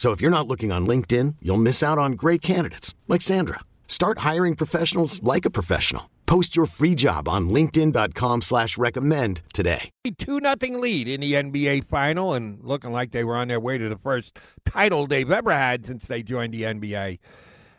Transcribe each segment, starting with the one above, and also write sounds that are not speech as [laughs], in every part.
So if you're not looking on LinkedIn, you'll miss out on great candidates like Sandra. Start hiring professionals like a professional. Post your free job on LinkedIn.com slash recommend today. Two nothing lead in the NBA final and looking like they were on their way to the first title they've ever had since they joined the NBA.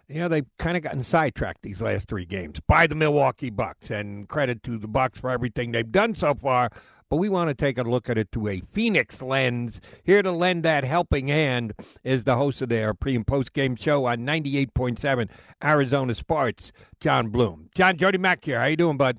You know, they've kind of gotten sidetracked these last three games by the Milwaukee Bucks, and credit to the Bucks for everything they've done so far but we want to take a look at it through a Phoenix lens. Here to lend that helping hand is the host of their pre and post game show on 98.7 Arizona Sports, Jon Bloom. Jon Jody Mac here. How you doing, bud?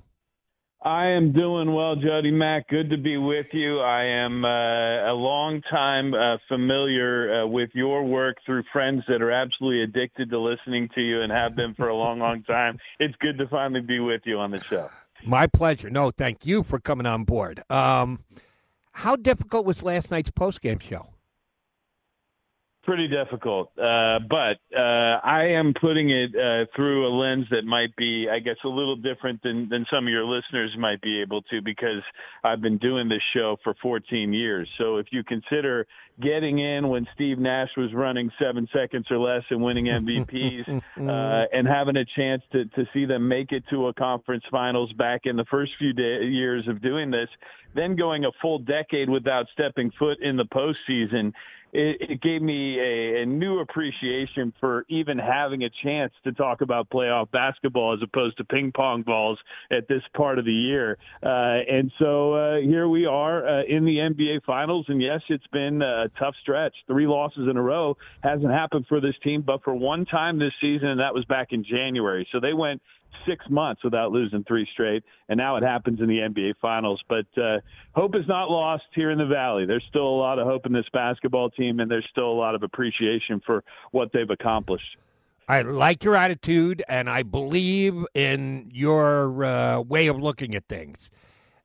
I am doing well, Jody Mac. Good to be with you. I am uh, a long time uh, familiar uh, with your work through friends that are absolutely addicted to listening to you and have been for a long, long time. It's good to finally be with you on the show. My pleasure. No, thank you for coming on board. Um, how difficult was last night's postgame show? Pretty difficult, uh, but uh, I am putting it uh, through a lens that might be, I guess, a little different than, than some of your listeners might be able to because I've been doing this show for 14 years. So if you consider getting in when Steve Nash was running seven seconds or less and winning MVPs, [laughs] uh, and having a chance to to see them make it to a conference finals back in the first few day, years of doing this, then going a full decade without stepping foot in the postseason it, it gave me a, a new appreciation for even having a chance to talk about playoff basketball as opposed to ping pong balls at this part of the year. Uh, and so uh, here we are uh, in the NBA Finals, and yes, it's been a tough stretch. Three losses in a row hasn't happened for this team, but for one time this season, and that was back in January. So they went six months without losing three straight, and now it happens in the NBA Finals. But uh, hope is not lost here in the Valley. There's still a lot of hope in this basketball team, and there's still a lot of appreciation for what they've accomplished. I like your attitude, and I believe in your uh, way of looking at things.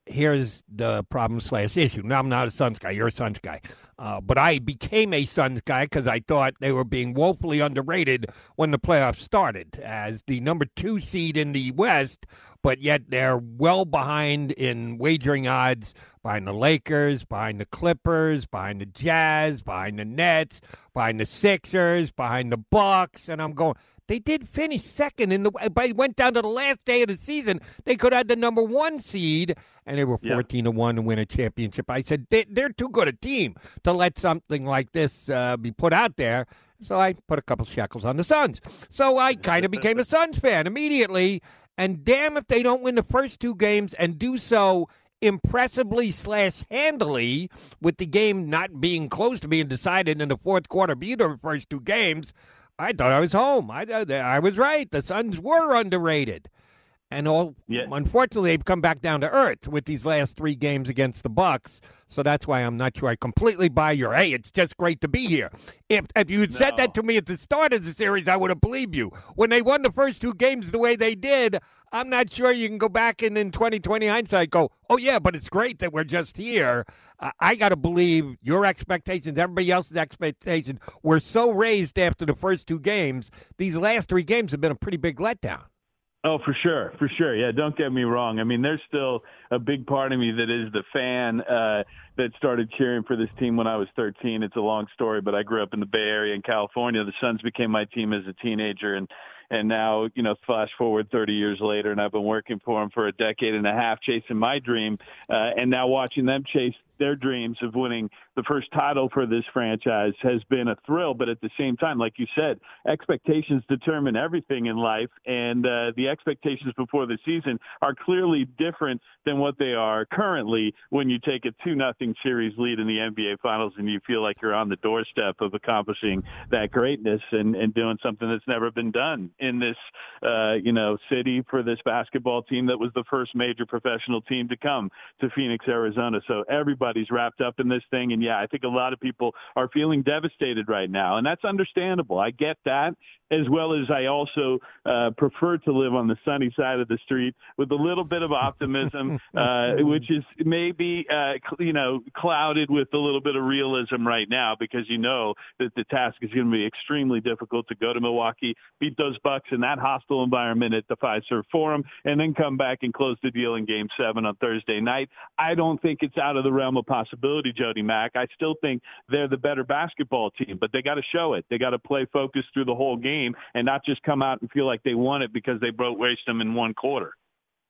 Here's the problem slash issue. Now I'm not a Suns guy. You're a Suns guy. Uh, but I became a Suns guy because I thought they were being woefully underrated when the playoffs started as the number two seed in the West, but yet they're well behind in wagering odds behind the Lakers, behind the Clippers, behind the Jazz, behind the Nets, behind the Sixers, behind the Bucks, and I'm going. They did finish second in the. But went down to the last day of the season. They could have had the number one seed, and they were fourteen to one to win a championship. I said they, are too good a team to let something like this uh, be put out there. So I put a couple shekels on the Suns. So I kind of became a [laughs] Suns fan immediately. And damn if they don't win the first two games and do so impressively slash handily with the game not being close to being decided in the fourth quarter of the first two games I thought I was home. I I was right. The Suns were underrated, and all. Yeah. Unfortunately, they've come back down to earth with these last three games against the Bucks. So that's why I'm not sure I completely buy your. Hey, it's just great to be here. If if you had no. said that to me at the start of the series, I would have believed you. When they won the first two games the way they did, I'm not sure you can go back and in 2020 hindsight go, oh, yeah, but it's great that we're just here. Uh, I got to believe your expectations, everybody else's expectations were so raised after the first two games. These last three games have been a pretty big letdown. Oh, for sure, for sure. Yeah, don't get me wrong. I mean, there's still a big part of me that is the fan uh, that started cheering for this team when I was 13. It's a long story, but I grew up in the Bay Area in California. The Suns became my team as a teenager, and and now you know flash forward 30 years later and i've been working for them for a decade and a half chasing my dream uh, and now watching them chase their dreams of winning the first title for this franchise has been a thrill. But at the same time, like you said, expectations determine everything in life, and uh, the expectations before the season are clearly different than what they are currently when you take a two nothing series lead in the NBA Finals and you feel like you're on the doorstep of accomplishing that greatness and, and doing something that's never been done in this, uh, you know, city for this basketball team that was the first major professional team to come to Phoenix, Arizona. So everybody's wrapped up in this thing. And yeah, I think a lot of people are feeling devastated right now. And that's understandable. I get that as well as I also uh, prefer to live on the sunny side of the street with a little bit of optimism, [laughs] uh, which is maybe uh, you know clouded with a little bit of realism right now because you know that the task is going to be extremely difficult to go to Milwaukee, beat those Bucks in that hostile environment at the Fiserv Forum, and then come back and close the deal in Game Seven on Thursday night. I don't think it's out of the realm of possibility, Jody Mac. I still think they're the better basketball team, but they got to show it. They got to play focused through the whole game and not just come out and feel like they won it because they broke waste them in one quarter.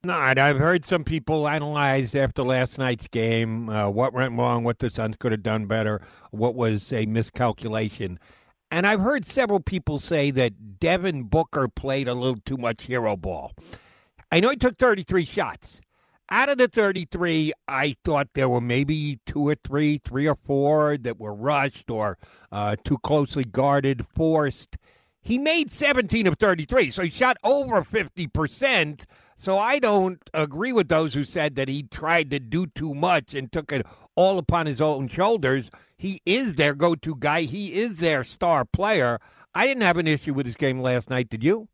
No, I've heard some people analyze after last night's game uh, what went wrong, what the Suns could have done better, what was a miscalculation. And I've heard several people say that Devin Booker played a little too much hero ball. I know he took 33 shots. Out of the 33, I thought there were maybe two or three, three or four that were rushed or uh, too closely guarded, forced. He made 17 of 33, so he shot over 50%. So I don't agree with those who said that he tried to do too much and took it all upon his own shoulders. He is their go to guy, he is their star player. I didn't have an issue with his game last night, did you?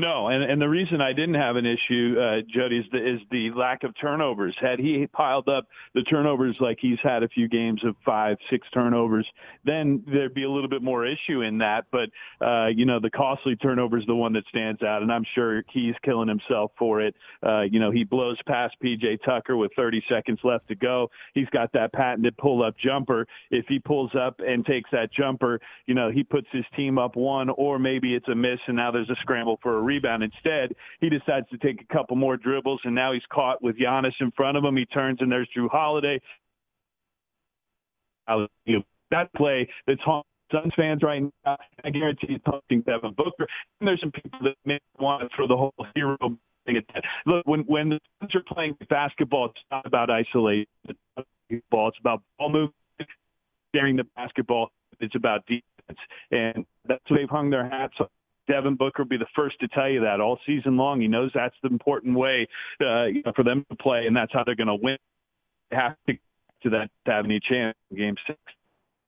No, and and the reason I didn't have an issue, uh, Jody, is the, is the lack of turnovers. Had he piled up the turnovers like he's had a few games of five, six turnovers, then there'd be a little bit more issue in that. But uh, you know, the costly turnover is the one that stands out, and I'm sure he's killing himself for it. Uh, you know, he blows past PJ Tucker with 30 seconds left to go. He's got that patented pull-up jumper. If he pulls up and takes that jumper, you know, he puts his team up one, or maybe it's a miss, and now there's a scramble for a rebound. Instead, he decides to take a couple more dribbles, and now he's caught with Giannis in front of him. He turns, and there's Jrue Holiday. That play that's haunting Suns fans right now. I guarantee he's punching Devin Booker. And there's some people that may want to throw the whole hero thing at that. Look, when when the Suns are playing basketball, it's not about isolation. It's about, it's about ball movement, sharing the basketball. It's about defense, and that's what they've hung their hats on. Devin Booker will be the first to tell you that all season long. He knows that's the important way uh, for them to play, and that's how they're going to win. They have to to that to have any chance in Game Six.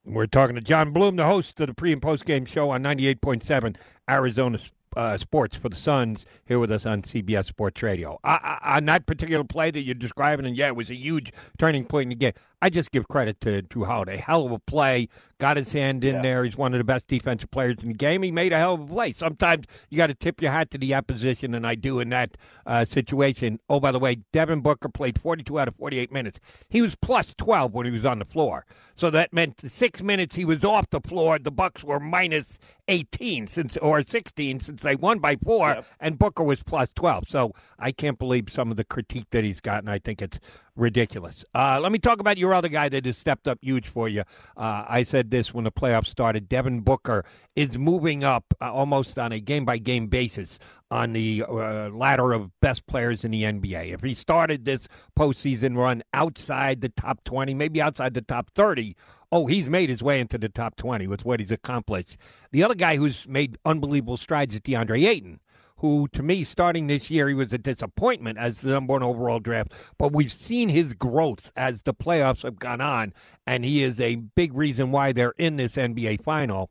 We're talking to Jon Bloom, the host of the pre and post game show on 98.7 Arizona uh, Sports for the Suns, here with us on CBS Sports Radio. I, I, on that particular play that you're describing, and yeah, it was a huge turning point in the game. I just give credit to Jrue Holiday. Hell of a play. Got his hand in yeah. there. He's one of the best defensive players in the game. He made a hell of a play. Sometimes you got to tip your hat to the opposition, and I do in that uh, situation. Oh, by the way, Devin Booker played 42 out of 48 minutes. He was plus 12 when he was on the floor. So that meant the six minutes he was off the floor, the Bucks were minus 18 since or 16 since they won by four, yep. and Booker was plus 12. So I can't believe some of the critique that he's gotten. I think it's ridiculous. Uh, let me talk about your other guy that has stepped up huge for you. Uh, I said this when the playoffs started. Devin Booker is moving up uh, almost on a game by game basis on the uh, ladder of best players in the NBA. If he started this postseason run outside the top 20, maybe outside the top 30, oh, he's made his way into the top 20 with what he's accomplished. The other guy who's made unbelievable strides is DeAndre Ayton who to me starting this year he was a disappointment as the number one overall draft but we've seen his growth as the playoffs have gone on and he is a big reason why they're in this nba final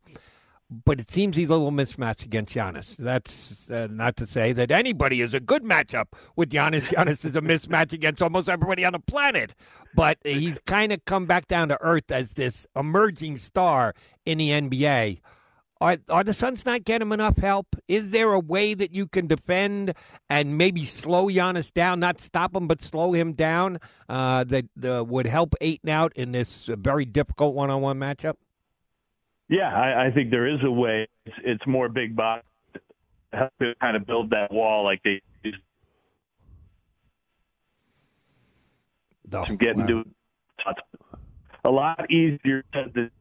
but it seems he's a little mismatched against Giannis. That's uh, not to say that anybody is a good matchup with Giannis. [laughs] Giannis is a mismatch against almost everybody on the planet, but he's kind of come back down to earth as this emerging star in the NBA. Are, are the Suns not getting enough help? Is there a way that you can defend and maybe slow Giannis down, not stop him, but slow him down uh, that uh, would help Ayton out in this very difficult one on one matchup? Yeah, I, I think there is a way. It's, it's more big box to kind of build that wall like they used oh, to getting wow. to a lot easier said than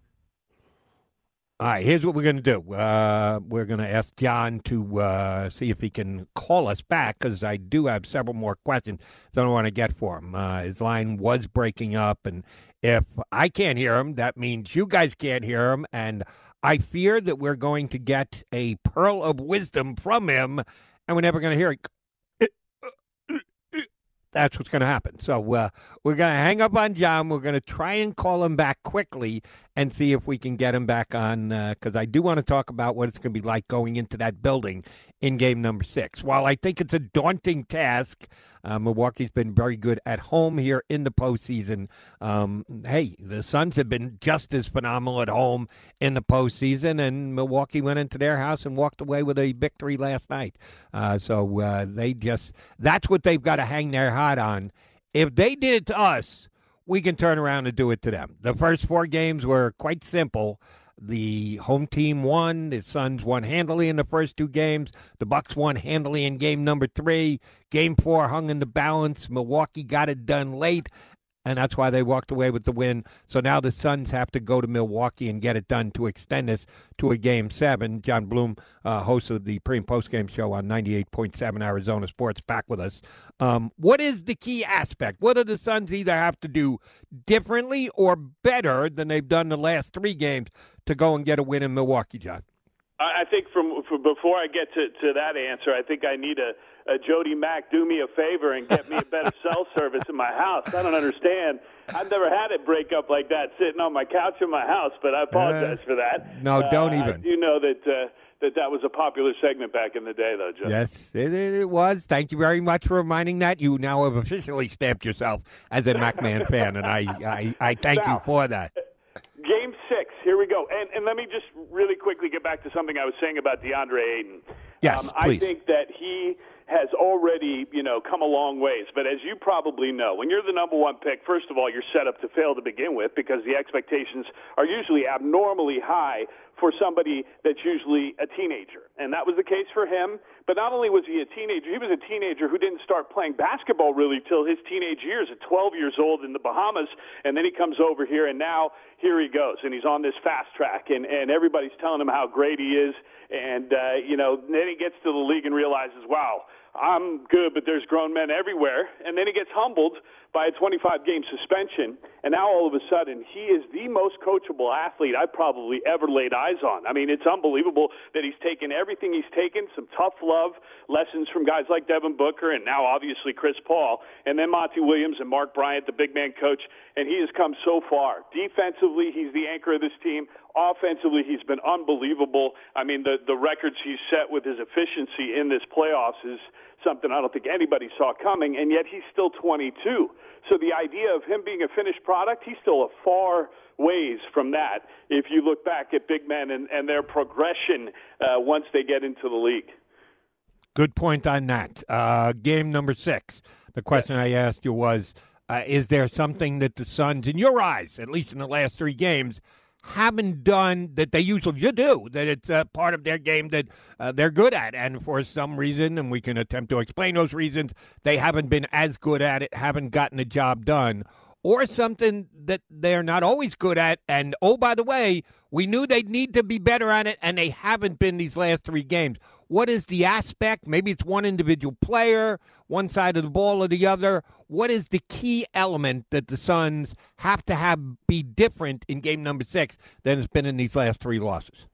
all right, here's what we're going to do. Uh, we're going to ask Jon to uh, see if he can call us back because I do have several more questions that I want to get for him. Uh, his line was breaking up, and if I can't hear him, that means you guys can't hear him. And I fear that we're going to get a pearl of wisdom from him, and we're never going to hear it that's what's going to happen. So uh, we're going to hang up on Jon. We're going to try and call him back quickly and see if we can get him back on because uh, I do want to talk about what it's going to be like going into that building in game number six. While I think it's a daunting task, uh, Milwaukee's been very good at home here in the postseason. Um, hey, the Suns have been just as phenomenal at home in the postseason, and Milwaukee went into their house and walked away with a victory last night. Uh, so uh, they just, that's what they've got to hang their hat on. If they did it to us, we can turn around and do it to them. The first four games were quite simple. The home team won. The Suns won handily in the first two games. The Bucks won handily in game number three. Game four hung in the balance. Milwaukee got it done late, and that's why they walked away with the win. So now the Suns have to go to Milwaukee and get it done to extend this to a game seven. Jon Bloom, uh, host of the pre and post game show on 98.7 Arizona Sports, back with us. Um, what is the key aspect? What do the Suns either have to do differently or better than they've done the last three games to go and get a win in Milwaukee, Jon? I think from, from before I get to, to that answer, I think I need a uh, Jody Mac do me a favor and get me a better [laughs] cell service in my house. I don't understand. I've never had it break up like that sitting on my couch in my house, but I apologize uh, for that. No, don't uh, even. I do know that. Uh, that that was a popular segment back in the day, though, Joe. Yes, it, it, was. Thank you very much for reminding that. You now have officially stamped yourself as a MacMan fan, and I, I, I thank now, you for that. Game six, here we go. And, and let me just really quickly get back to something I was saying about DeAndre Ayton. Yes, um, please. I think that he has already, you know, come a long ways. But as you probably know, when you're the number one pick, first of all, you're set up to fail to begin with because the expectations are usually abnormally high for somebody that's usually a teenager. And that was the case for him. But not only was he a teenager, he was a teenager who didn't start playing basketball really till his teenage years at 12 years old in the Bahamas. And then he comes over here, and now here he goes. And he's on this fast track, and, and everybody's telling him how great he is. And, uh, you know, then he gets to the league and realizes, wow, I'm good, but there's grown men everywhere. And then he gets humbled by a 25 game suspension. And now all of a sudden, he is the most coachable athlete I've probably ever laid eyes on. I mean, it's unbelievable that he's taken everything he's taken, some tough love, lessons from guys like Devin Booker, and now obviously Chris Paul, and then Monty Williams and Mark Bryant, the big man coach. And he has come so far. Defensively, he's the anchor of this team. Offensively, he's been unbelievable. I mean, the, the records he's set with his efficiency in this playoffs is something I don't think anybody saw coming, and yet he's still 22. So the idea of him being a finished product, he's still a far ways from that if you look back at big men and, and their progression uh, once they get into the league. Good point on that. Uh, game number six. The question I asked you was uh, Is there something that the Suns, in your eyes, at least in the last three games, haven't done that they usually do, that it's a part of their game that uh, they're good at. And for some reason, and we can attempt to explain those reasons, they haven't been as good at it, haven't gotten the job done. Or something that they're not always good at. And oh, by the way, we knew they'd need to be better on it, and they haven't been these last three games. What is the aspect? Maybe it's one individual player, one side of the ball or the other. What is the key element that the Suns have to have be different in game number six than it's been in these last three losses?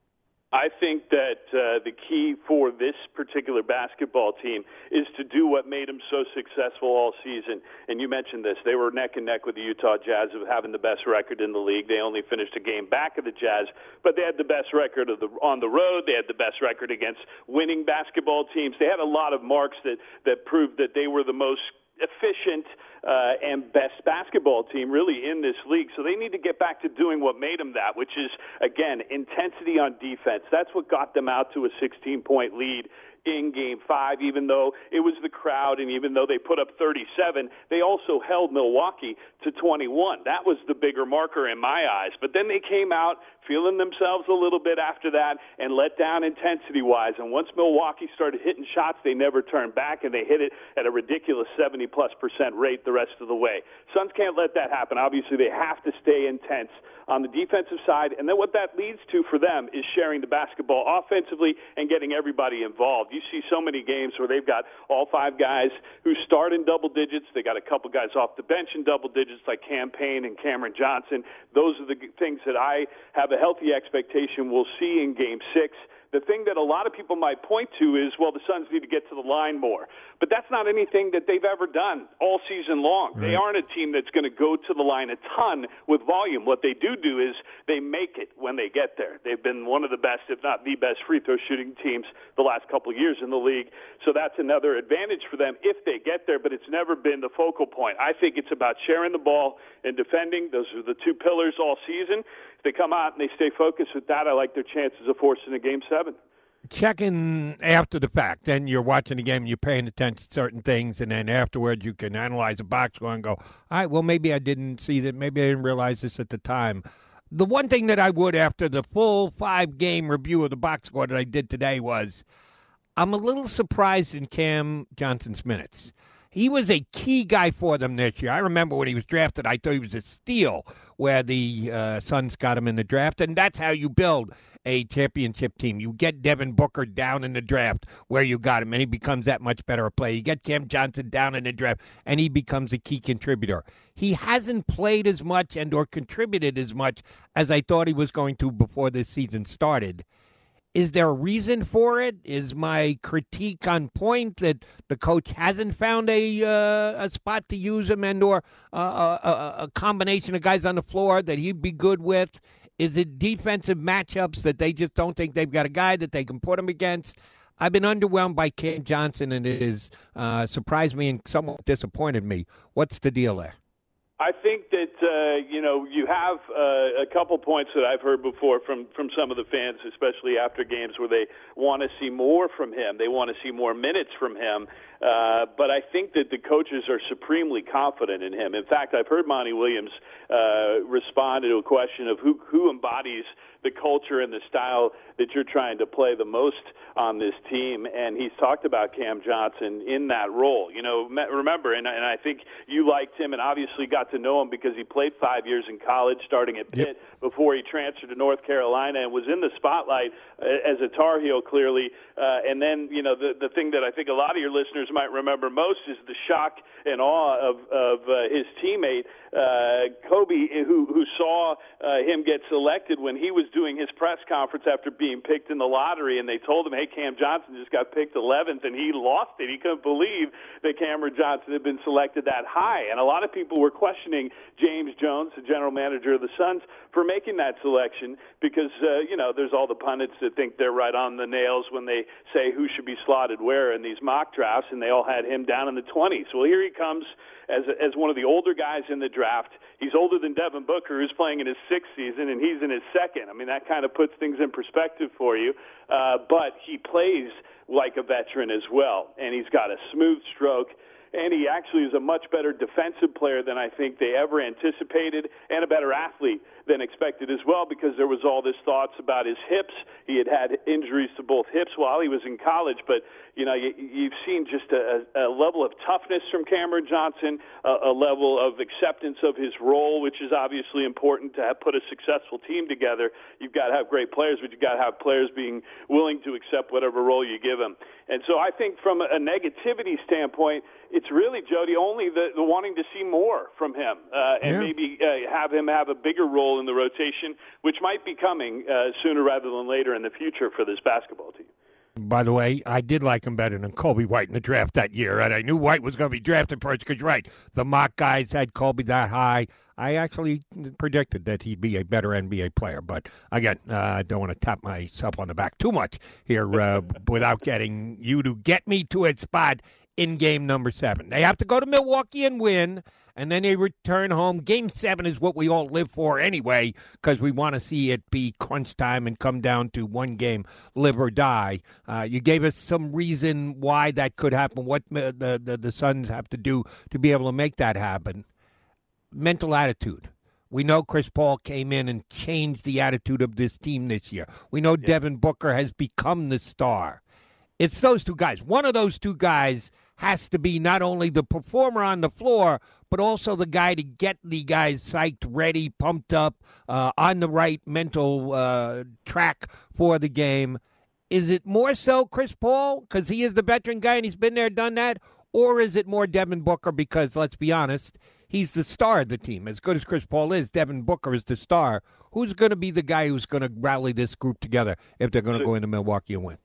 I think that uh, the key for this particular basketball team is to do what made them so successful all season. And you mentioned this. They were neck and neck with the Utah Jazz of having the best record in the league. They only finished a game back of the Jazz, but they had the best record the, on the road. They had the best record against winning basketball teams. They had a lot of marks that, that proved that they were the most efficient uh, and best basketball team really in this league. So they need to get back to doing what made them that, which is again intensity on defense. That's what got them out to a 16 point lead in game five, even though it was the crowd and even though they put up 37, they also held Milwaukee to 21. That was the bigger marker in my eyes. But then they came out feeling themselves a little bit after that and let down intensity wise. And once Milwaukee started hitting shots, they never turned back and they hit it at a ridiculous 70 plus percent rate the rest of the way. Suns can't let that happen. Obviously, they have to stay intense on the defensive side. And then what that leads to for them is sharing the basketball offensively and getting everybody involved. You see so many games where they've got all five guys who start in double digits. They got a couple guys off the bench in double digits like Cam Payne and Cameron Johnson. Those are the things that I have a healthy expectation we'll see in game six. The thing that a lot of people might point to is, well, the Suns need to get to the line more. But that's not anything that they've ever done all season long. Right. They aren't a team that's going to go to the line a ton with volume. What they do do is they make it when they get there. They've been one of the best, if not the best, free throw shooting teams the last couple of years in the league. So that's another advantage for them if they get there, but it's never been the focal point. I think it's about sharing the ball and defending. Those are the two pillars all season If they come out and they stay focused with that, I like their chances of forcing a game seven. Checking after the fact, then you're watching the game and you're paying attention to certain things, and then afterwards you can analyze a box score and go, all right, well, maybe I didn't see that. Maybe I didn't realize this at the time. The one thing that I would, after the full five game review of the box score that I did today, was I'm a little surprised in Cam Johnson's minutes. He was a key guy for them this year. I remember when he was drafted, I thought he was a steal where the uh, Suns got him in the draft, and that's how you build a championship team. You get Devin Booker down in the draft where you got him, and he becomes that much better a player. You get Cam Johnson down in the draft, and he becomes a key contributor. He hasn't played as much and or contributed as much as I thought he was going to before this season started. Is there a reason for it? Is my critique on point that the coach hasn't found a uh, a spot to use him and or uh, a, a, combination of guys on the floor that he'd be good with? Is it defensive matchups that they just don't think they've got a guy that they can put him against? I've been underwhelmed by Cam Johnson, and it has uh, surprised me and somewhat disappointed me. What's the deal there? I think that uh, you know you have uh, a couple points that I've heard before from from some of the fans, especially after games where they want to see more from him. They want to see more minutes from him. Uh, but I think that the coaches are supremely confident in him. In fact, I've heard Monty Williams uh, respond to a question of who who embodies the culture and the style that you're trying to play the most on this team. And he's talked about Cam Johnson in that role. You know, remember, and, and I think you liked him and obviously got to know him because he played five years in college, starting at Pitt yep. before he transferred to North Carolina and was in the spotlight uh, as a Tar Heel, clearly. Uh, and then, you know, the the thing that I think a lot of your listeners might remember most is the shock and awe of of uh, his teammate uh, Coby, who who saw uh, him get selected when he was doing his press conference after being picked in the lottery, and they told him, "Hey, Cam Johnson just got picked 11th," and he lost it. He couldn't believe that Cameron Johnson had been selected that high, and a lot of people were questioning James Jones, the general manager of the Suns, for making that selection because uh, you know there's all the pundits that think they're right on the nails when they say who should be slotted where in these mock drafts, and they all had him down in the 20s. Well, here he comes as as one of the older guys in the draft. He's older than Devin Booker, who's playing in his sixth season, and he's in his second. I mean, that kind of puts things in perspective for you. Uh, but he plays like a veteran as well, and he's got a smooth stroke and he actually is a much better defensive player than I think they ever anticipated, and a better athlete than expected as well because there was all this thoughts about his hips. He had had injuries to both hips while he was in college, but you know you, you've seen just a, a level of toughness from Cameron Johnson, a, a level of acceptance of his role, which is obviously important to have put a successful team together. You've got to have great players, but you've got to have players being willing to accept whatever role you give them. And so I think from a negativity standpoint, it's really Jody only the, the wanting to see more from him uh, and yeah. maybe uh, have him have a bigger role in the rotation, which might be coming uh, sooner rather than later in the future for this basketball team. By the way, I did like him better than Coby White in the draft that year, and I knew White was going to be drafted first because, right, the mock guys had Coby that high. I actually predicted that he'd be a better NBA player, but again, uh, I don't want to tap myself on the back too much here uh, [laughs] without getting you to get me to a spot in game number seven. They have to go to Milwaukee and win, and then they return home. Game seven is what we all live for anyway, because we want to see it be crunch time and come down to one game, live or die. Uh, you gave us some reason why that could happen, what the, the, the Suns have to do to be able to make that happen. Mental attitude. We know Chris Paul came in and changed the attitude of this team this year. We know yeah. Devin Booker has become the star. It's those two guys. One of those two guys has to be not only the performer on the floor, but also the guy to get the guys psyched, ready, pumped up, uh, on the right mental uh, track for the game. Is it more so Chris Paul because he is the veteran guy and he's been there, done that? Or is it more Devin Booker because, let's be honest, he's the star of the team. As good as Chris Paul is, Devin Booker is the star. Who's going to be the guy who's going to rally this group together if they're going to go into Milwaukee and win?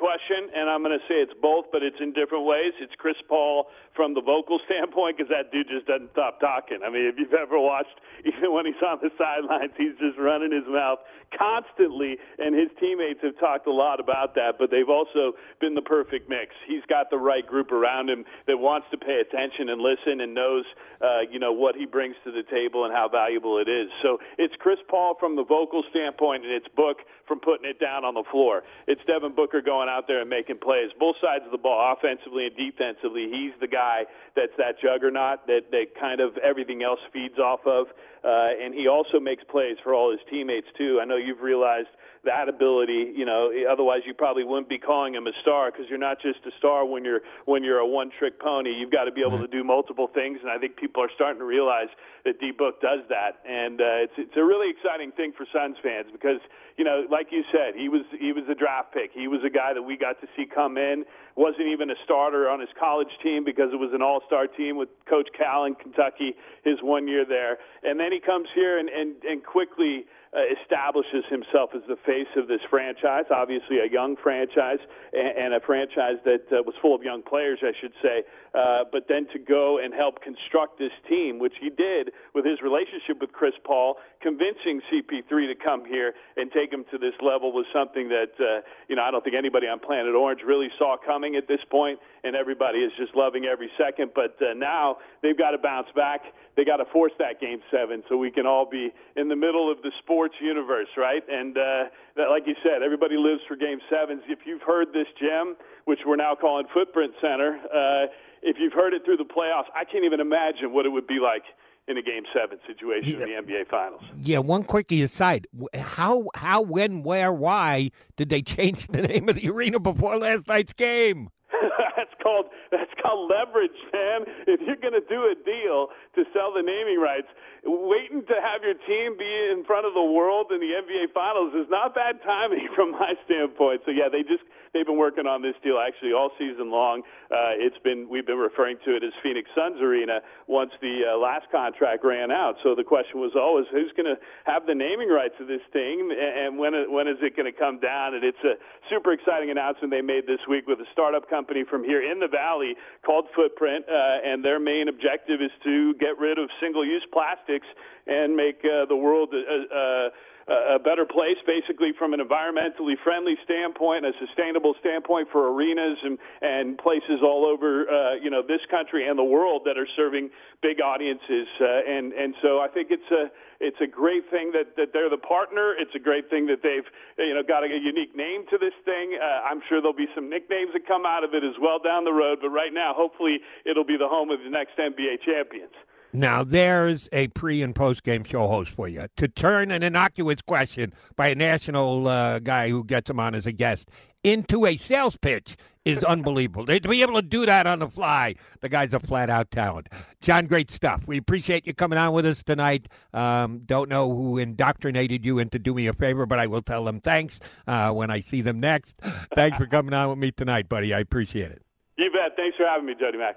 Question, and I'm going to say it's both, but it's in different ways. It's Chris Paul from the vocal [laughs] standpoint because that dude just doesn't stop talking. I mean, if you've ever watched, [laughs] even when he's on the sidelines, he's just running his mouth constantly, and his teammates have talked a lot about that, but they've also been the perfect mix. He's got the right group around him that wants to pay attention and listen and knows, uh, you know, what he brings to the table and how valuable it is. So it's Chris Paul from the vocal standpoint, and it's Book from putting it down on the floor. It's Devin Booker going out there and making plays, both sides of the ball, offensively and defensively. He's the guy that's that juggernaut that that kind of everything else feeds off of, uh, and he also makes plays for all his teammates too. I know you've realized that ability. You know, otherwise you probably wouldn't be calling him a star because you're not just a star when you're when you're a one-trick pony. You've got to be able to do multiple things, and I think people are starting to realize that D Book does that, and uh, it's it's a really exciting thing for Suns fans because you know, like you said, he was he was a draft pick. He was a guy that we got to see come in. wasn't even a starter on his college team because it was an all-star team with Coach Cal in Kentucky his one year there, and then he comes here and and, and quickly uh, establishes himself as the face of this franchise. Obviously, a young franchise and, and a franchise that uh, was full of young players, I should say. Uh, but then to go and help construct this team, which he did with his relationship with Chris Paul, convincing CP3 to come here and take him to this level was something that uh, you know I don't think anybody on Planet Orange really saw coming at this point, and everybody is just loving every second. But uh, now they've got to bounce back. They got to force that game seven so we can all be in the middle of the sports universe, right? And uh, that, like you said, everybody lives for game sevens. If you've heard this gem, which we're now calling Footprint Center. Uh, if you've heard it through the playoffs, I can't even imagine what it would be like in a game seven situation yeah. in the NBA Finals. Yeah, one quickie aside. How, how, when, where, why did they [laughs] change the name of the arena before last night's game? [laughs] that's called that's called leverage, man. If you're going to do a deal to sell the naming rights, waiting to have your team be in front of the world in the NBA Finals is not bad timing [laughs] from my standpoint. So yeah, they just they've been working on this deal actually all season long. Uh, it's been we've been referring to it as Phoenix Suns Arena once the uh, last contract ran out. So the question was always who's going to have the naming rights of this thing and when when is it going to come down? And it's a super exciting announcement they made this week with a startup company from here in the Valley called Footprint, uh, and their main objective is to get rid of single-use plastics and make uh, the world a, a, a better place, basically from an environmentally friendly standpoint, a sustainable standpoint for arenas and, and places all over, uh, you know, this country and the world that are serving big audiences. Uh, and and so I think it's a it's a great thing that, that they're the partner. It's a great thing that they've you know got a, a unique name to this thing. Uh, I'm sure there'll be some nicknames that come out of it as well down the road. But right now, hopefully, it'll be the home of the next NBA champions. Now, there's a pre and post game show host for you. To turn an innocuous question by a national uh, guy who gets him on as a guest into a sales pitch is unbelievable. to be able to do that on the fly, the guy's a flat out talent. Jon, great stuff. We appreciate you coming on with us tonight. Um, don't know who indoctrinated you into do me a favor, but I will tell them thanks uh, when I see them next. Thanks for coming on with me tonight, buddy. I appreciate it. You bet. Thanks for having me, Jody Mac.